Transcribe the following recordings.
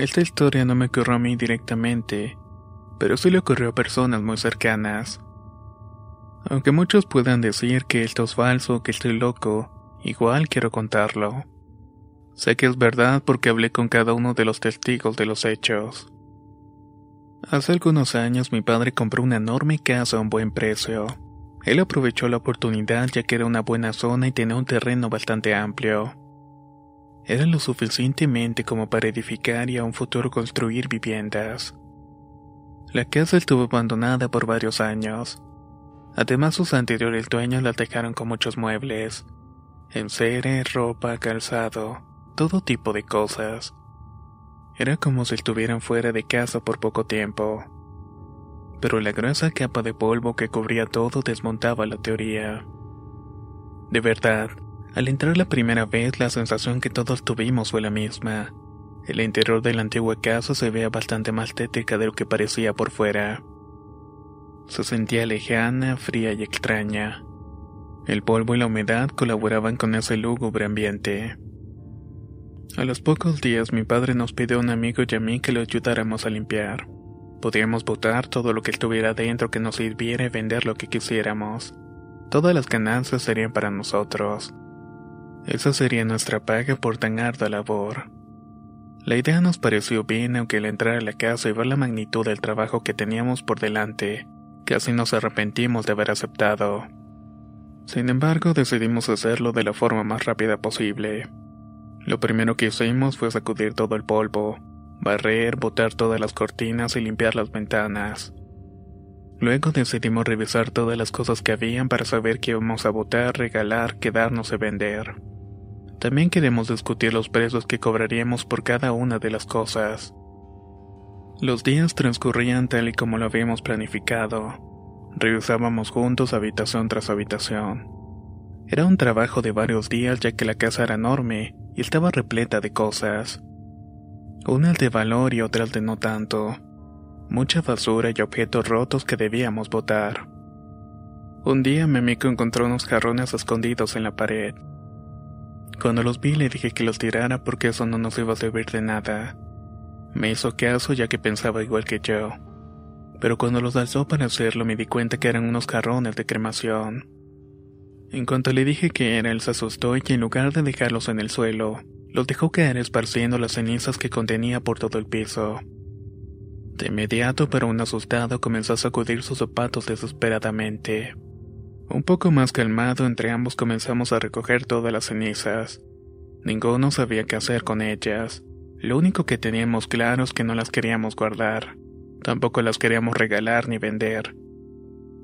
Esta historia no me ocurrió a mí directamente, pero sí le ocurrió a personas muy cercanas. Aunque muchos puedan decir que esto es falso, que estoy loco, igual quiero contarlo. Sé que es verdad porque hablé con cada uno de los testigos de los hechos. Hace algunos años mi padre compró una enorme casa a un buen precio. Él aprovechó la oportunidad ya que era una buena zona y tenía un terreno bastante amplio. Era lo suficientemente como para edificar y a un futuro construir viviendas. La casa estuvo abandonada por varios años. Además sus anteriores dueños la dejaron con muchos muebles, enseres, ropa, calzado, todo tipo de cosas. Era como si estuvieran fuera de casa por poco tiempo. Pero la gruesa capa de polvo que cubría todo desmontaba la teoría. De verdad, al entrar la primera vez, la sensación que todos tuvimos fue la misma. El interior de la antigua casa se veía bastante más tétrica de lo que parecía por fuera. Se sentía lejana, fría y extraña. El polvo y la humedad colaboraban con ese lúgubre ambiente. A los pocos días mi padre nos pidió a un amigo y a mí que lo ayudáramos a limpiar. Podíamos botar todo lo que estuviera dentro que nos sirviera y vender lo que quisiéramos. Todas las ganancias serían para nosotros. Esa sería nuestra paga por tan ardua labor. La idea nos pareció bien, aunque al entrar a la casa y ver la magnitud del trabajo que teníamos por delante, casi nos arrepentimos de haber aceptado. Sin embargo, decidimos hacerlo de la forma más rápida posible. Lo primero que hicimos fue sacudir todo el polvo, barrer, botar todas las cortinas y limpiar las ventanas. Luego decidimos revisar todas las cosas que habían para saber qué íbamos a botar, regalar, quedarnos y vender. También queremos discutir los precios que cobraríamos por cada una de las cosas. Los días transcurrían tal y como lo habíamos planificado. Revisábamos juntos habitación tras habitación. Era un trabajo de varios días ya que la casa era enorme y estaba repleta de cosas. Unas de valor y otras de no tanto. Mucha basura y objetos rotos que debíamos botar. Un día mi amigo encontró unos jarrones escondidos en la pared. Cuando los vi le dije que los tirara porque eso no nos iba a servir de nada. Me hizo caso ya que pensaba igual que yo. Pero cuando los alzó para hacerlo me di cuenta que eran unos jarrones de cremación. En cuanto le dije que era, él se asustó y en lugar de dejarlos en el suelo, los dejó caer esparciendo las cenizas que contenía por todo el piso. De inmediato, pero un asustado, comenzó a sacudir sus zapatos desesperadamente. Un poco más calmado, entre ambos comenzamos a recoger todas las cenizas. Ninguno sabía qué hacer con ellas. Lo único que teníamos claro es que no las queríamos guardar. Tampoco las queríamos regalar ni vender.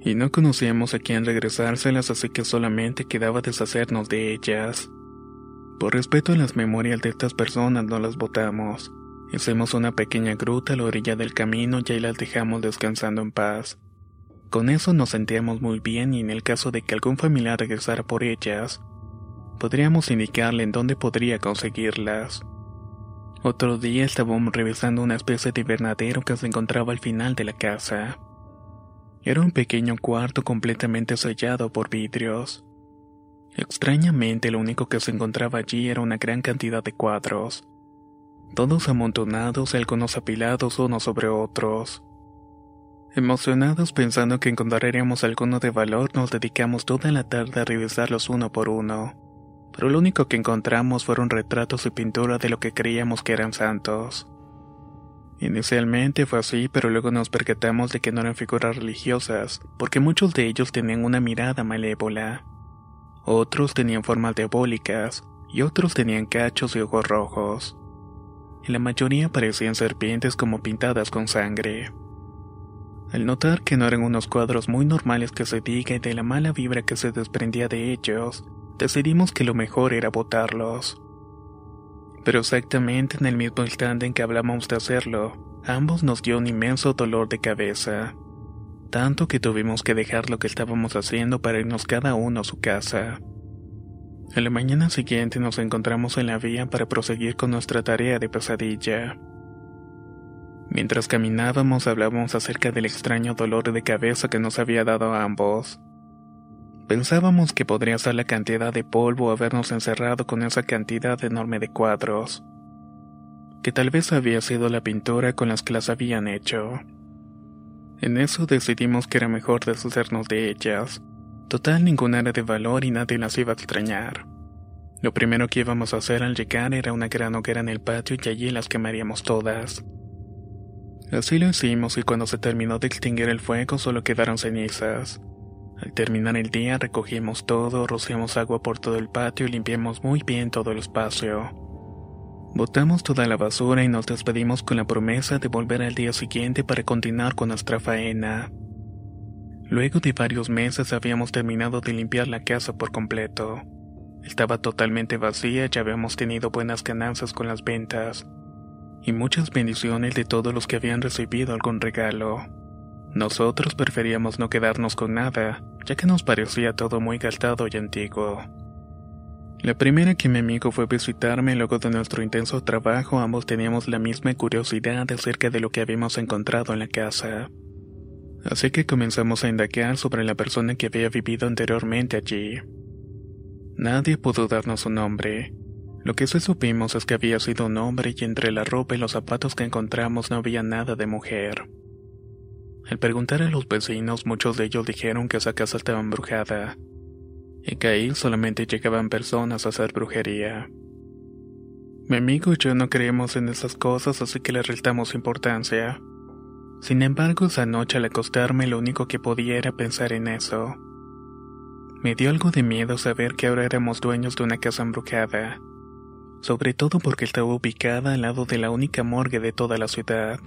Y no conocíamos a quién regresárselas, así que solamente quedaba deshacernos de ellas. Por respeto a las memorias de estas personas no las botamos. Hicimos una pequeña gruta a la orilla del camino y ahí las dejamos descansando en paz. Con eso nos sentíamos muy bien y en el caso de que algún familiar regresara por ellas, podríamos indicarle en dónde podría conseguirlas. Otro día estábamos revisando una especie de invernadero que se encontraba al final de la casa. Era un pequeño cuarto completamente sellado por vidrios. Extrañamente lo único que se encontraba allí era una gran cantidad de cuadros, todos amontonados algunos apilados unos sobre otros. Emocionados pensando que encontraríamos alguno de valor, nos dedicamos toda la tarde a revisarlos uno por uno. Pero lo único que encontramos fueron retratos y pinturas de lo que creíamos que eran santos. Inicialmente fue así, pero luego nos percatamos de que no eran figuras religiosas, porque muchos de ellos tenían una mirada malévola. Otros tenían formas diabólicas, y otros tenían cachos y ojos rojos. La mayoría parecían serpientes como pintadas con sangre. Al notar que no eran unos cuadros muy normales que se diga y de la mala vibra que se desprendía de ellos, decidimos que lo mejor era botarlos. Pero exactamente en el mismo instante en que hablamos de hacerlo, ambos nos dio un inmenso dolor de cabeza. Tanto que tuvimos que dejar lo que estábamos haciendo para irnos cada uno a su casa. A la mañana siguiente nos encontramos en la vía para proseguir con nuestra tarea de pesadilla. Mientras caminábamos hablábamos acerca del extraño dolor de cabeza que nos había dado a ambos. Pensábamos que podría ser la cantidad de polvo habernos encerrado con esa cantidad enorme de cuadros. Que tal vez había sido la pintura con las que las habían hecho. En eso decidimos que era mejor deshacernos de ellas. Total ninguna era de valor y nadie las iba a extrañar. Lo primero que íbamos a hacer al llegar era una gran hoguera en el patio y allí las quemaríamos todas. Así lo hicimos y cuando se terminó de extinguir el fuego solo quedaron cenizas. Al terminar el día recogimos todo, rociamos agua por todo el patio y limpiamos muy bien todo el espacio. Botamos toda la basura y nos despedimos con la promesa de volver al día siguiente para continuar con nuestra faena. Luego de varios meses habíamos terminado de limpiar la casa por completo. Estaba totalmente vacía y habíamos tenido buenas ganancias con las ventas y muchas bendiciones de todos los que habían recibido algún regalo. Nosotros preferíamos no quedarnos con nada, ya que nos parecía todo muy gastado y antiguo. La primera que mi amigo fue a visitarme luego de nuestro intenso trabajo, ambos teníamos la misma curiosidad acerca de lo que habíamos encontrado en la casa. Así que comenzamos a indagar sobre la persona que había vivido anteriormente allí. Nadie pudo darnos su nombre. Lo que sí supimos es que había sido un hombre y entre la ropa y los zapatos que encontramos no había nada de mujer. Al preguntar a los vecinos, muchos de ellos dijeron que esa casa estaba embrujada y que ahí solamente llegaban personas a hacer brujería. Mi amigo y yo no creemos en esas cosas, así que le restamos importancia. Sin embargo, esa noche al acostarme lo único que podía era pensar en eso. Me dio algo de miedo saber que ahora éramos dueños de una casa embrujada, sobre todo porque estaba ubicada al lado de la única morgue de toda la ciudad.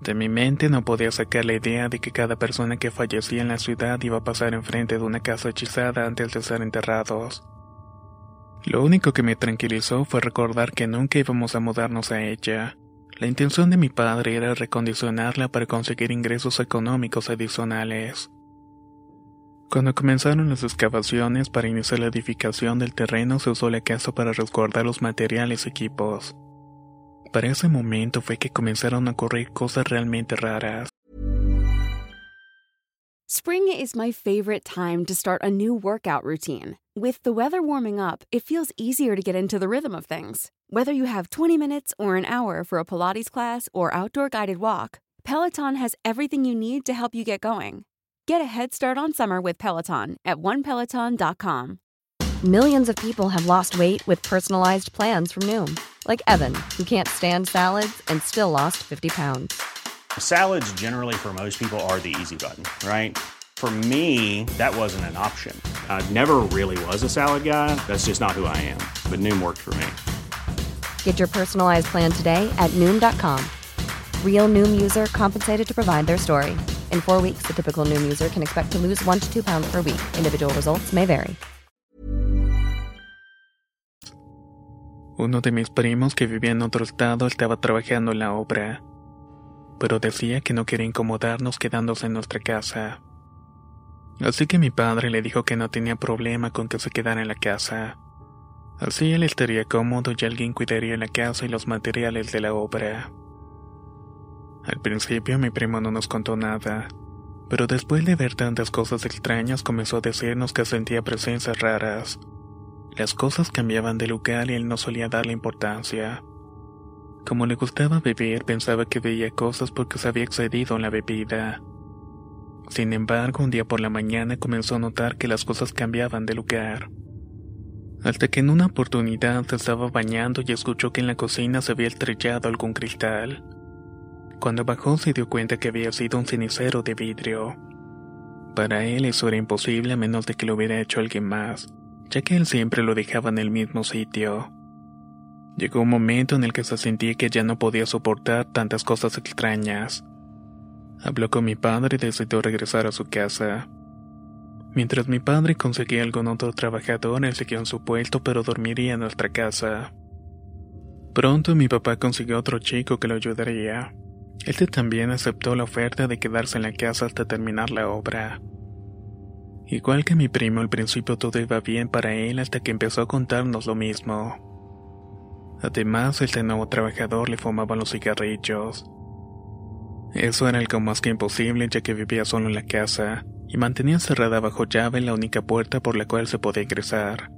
De mi mente no podía sacar la idea de que cada persona que fallecía en la ciudad iba a pasar enfrente de una casa hechizada antes de ser enterrados. Lo único que me tranquilizó fue recordar que nunca íbamos a mudarnos a ella. La intención de mi padre era recondicionarla para conseguir ingresos económicos adicionales. Cuando comenzaron las excavaciones para iniciar la edificación del terreno se usó la casa para resguardar los materiales y equipos. Para ese momento fue que comenzaron a ocurrir cosas realmente raras. Spring is my favorite time to start a new workout routine. With the weather warming up, it feels easier to get into the rhythm of things. Whether you have 20 minutes or an hour for a Pilates class or outdoor guided walk, Peloton has everything you need to help you get going. Get a head start on summer with Peloton at onepeloton.com. Millions of people have lost weight with personalized plans from Noom, like Evan, who can't stand salads and still lost 50 pounds. Salads, generally, for most people, are the easy button, right? For me, that wasn't an option. I never really was a salad guy. That's just not who I am. But Noom worked for me. Get your personalized plan today at Noom.com. Real Noom user compensated to provide their story. In four weeks, the typical Noom user can expect to lose one to two pounds per week. Individual results may vary. Uno de mis primos que vivía en otro estado estaba trabajando en la obra, pero decía que no quería incomodarnos quedándose en nuestra casa. Así que mi padre le dijo que no tenía problema con que se quedara en la casa. Así él estaría cómodo y alguien cuidaría la casa y los materiales de la obra. Al principio mi primo no nos contó nada, pero después de ver tantas cosas extrañas comenzó a decirnos que sentía presencias raras. Las cosas cambiaban de lugar y él no solía darle importancia. Como le gustaba beber, pensaba que veía cosas porque se había excedido en la bebida. Sin embargo, un día por la mañana comenzó a notar que las cosas cambiaban de lugar. Hasta que en una oportunidad se estaba bañando y escuchó que en la cocina se había estrellado algún cristal. Cuando bajó se dio cuenta que había sido un cenicero de vidrio. Para él eso era imposible a menos de que lo hubiera hecho alguien más, ya que él siempre lo dejaba en el mismo sitio. Llegó un momento en el que se sentía que ya no podía soportar tantas cosas extrañas. Habló con mi padre y decidió regresar a su casa. Mientras mi padre conseguía algún otro trabajador, él siguió en su puesto pero dormiría en nuestra casa. Pronto mi papá consiguió otro chico que lo ayudaría. Este también aceptó la oferta de quedarse en la casa hasta terminar la obra. Igual que mi primo, al principio todo iba bien para él hasta que empezó a contarnos lo mismo. Además, este nuevo trabajador le fumaba los cigarrillos. Eso era algo más que imposible ya que vivía solo en la casa y mantenía cerrada bajo llave la única puerta por la cual se podía ingresar.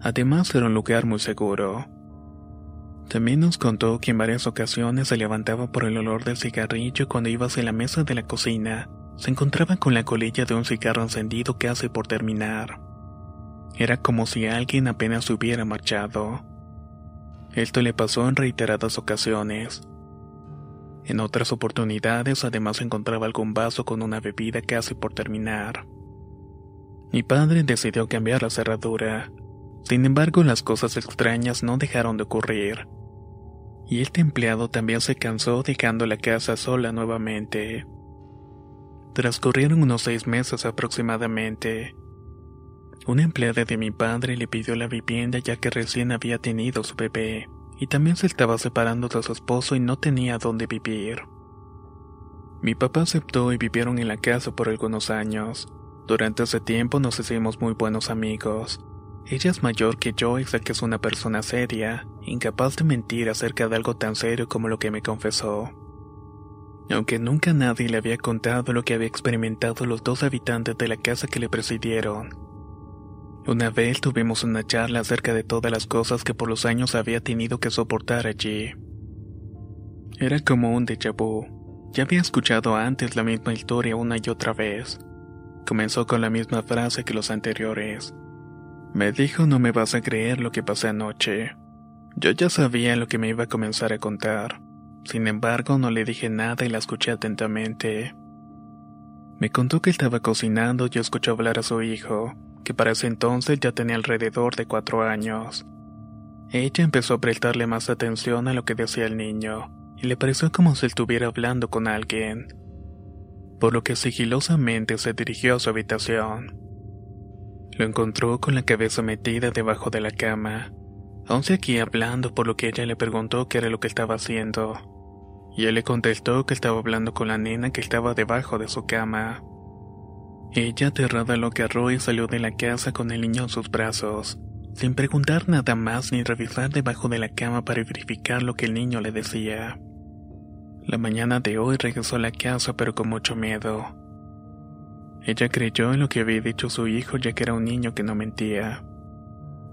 Además era un lugar muy seguro. También nos contó que en varias ocasiones se levantaba por el olor del cigarrillo cuando iba hacia la mesa de la cocina se encontraba con la colilla de un cigarro encendido casi por terminar. Era como si alguien apenas hubiera marchado. Esto le pasó en reiteradas ocasiones. En otras oportunidades además encontraba algún vaso con una bebida casi por terminar. Mi padre decidió cambiar la cerradura. Sin embargo, las cosas extrañas no dejaron de ocurrir. Y este empleado también se cansó dejando la casa sola nuevamente. Transcurrieron unos seis meses aproximadamente. Una empleada de mi padre le pidió la vivienda ya que recién había tenido su bebé, y también se estaba separando de su esposo y no tenía dónde vivir. Mi papá aceptó y vivieron en la casa por algunos años. Durante ese tiempo nos hicimos muy buenos amigos. Ella es mayor que yo y sé que es una persona seria, incapaz de mentir acerca de algo tan serio como lo que me confesó aunque nunca nadie le había contado lo que había experimentado los dos habitantes de la casa que le presidieron. Una vez tuvimos una charla acerca de todas las cosas que por los años había tenido que soportar allí. Era como un déjà vu. Ya había escuchado antes la misma historia una y otra vez. Comenzó con la misma frase que los anteriores. Me dijo no me vas a creer lo que pasé anoche. Yo ya sabía lo que me iba a comenzar a contar. Sin embargo, no le dije nada y la escuché atentamente. Me contó que estaba cocinando y escuchó hablar a su hijo, que para ese entonces ya tenía alrededor de cuatro años. Ella empezó a prestarle más atención a lo que decía el niño, y le pareció como si estuviera hablando con alguien. Por lo que sigilosamente se dirigió a su habitación. Lo encontró con la cabeza metida debajo de la cama, aún aquí hablando por lo que ella le preguntó qué era lo que estaba haciendo y él le contestó que estaba hablando con la nena que estaba debajo de su cama. Ella aterrada lo agarró y salió de la casa con el niño en sus brazos, sin preguntar nada más ni revisar debajo de la cama para verificar lo que el niño le decía. La mañana de hoy regresó a la casa pero con mucho miedo. Ella creyó en lo que había dicho su hijo ya que era un niño que no mentía.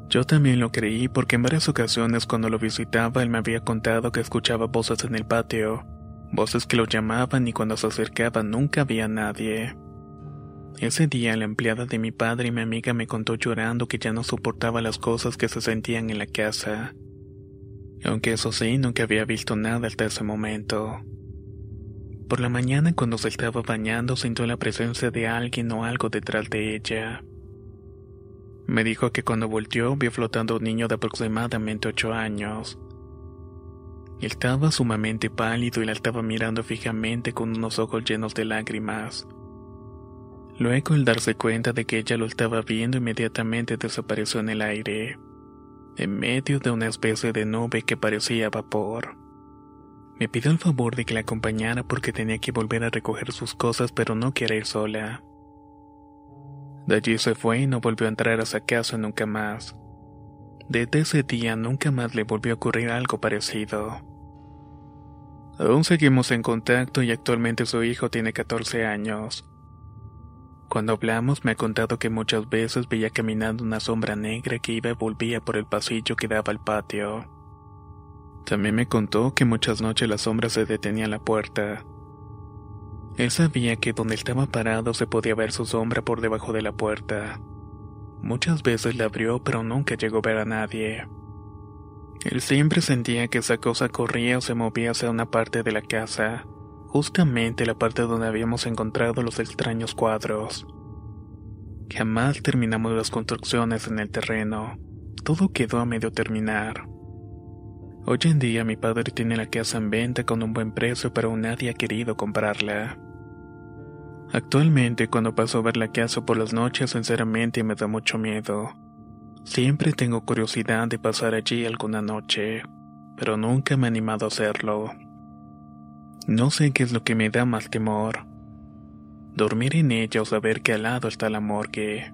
Yo también lo creí porque en varias ocasiones cuando lo visitaba él me había contado que escuchaba voces en el patio, voces que lo llamaban y cuando se acercaba nunca había nadie. Ese día la empleada de mi padre y mi amiga me contó llorando que ya no soportaba las cosas que se sentían en la casa. Aunque eso sí, nunca había visto nada hasta ese momento. Por la mañana cuando se estaba bañando sintió la presencia de alguien o algo detrás de ella. Me dijo que cuando volteó vio flotando un niño de aproximadamente ocho años. Estaba sumamente pálido y la estaba mirando fijamente con unos ojos llenos de lágrimas. Luego, al darse cuenta de que ella lo estaba viendo, inmediatamente desapareció en el aire, en medio de una especie de nube que parecía vapor. Me pidió el favor de que la acompañara porque tenía que volver a recoger sus cosas, pero no quería ir sola. De allí se fue y no volvió a entrar a esa casa nunca más. Desde ese día nunca más le volvió a ocurrir algo parecido. Aún seguimos en contacto y actualmente su hijo tiene 14 años. Cuando hablamos me ha contado que muchas veces veía caminando una sombra negra que iba y volvía por el pasillo que daba al patio. También me contó que muchas noches la sombra se detenía en la puerta, él sabía que donde estaba parado se podía ver su sombra por debajo de la puerta. Muchas veces la abrió pero nunca llegó a ver a nadie. Él siempre sentía que esa cosa corría o se movía hacia una parte de la casa, justamente la parte donde habíamos encontrado los extraños cuadros. Jamás terminamos las construcciones en el terreno. Todo quedó a medio terminar. Hoy en día mi padre tiene la casa en venta con un buen precio, pero nadie ha querido comprarla. Actualmente cuando paso a ver la casa por las noches sinceramente me da mucho miedo. Siempre tengo curiosidad de pasar allí alguna noche, pero nunca me he animado a hacerlo. No sé qué es lo que me da más temor. Dormir en ella o saber que al lado está la morgue.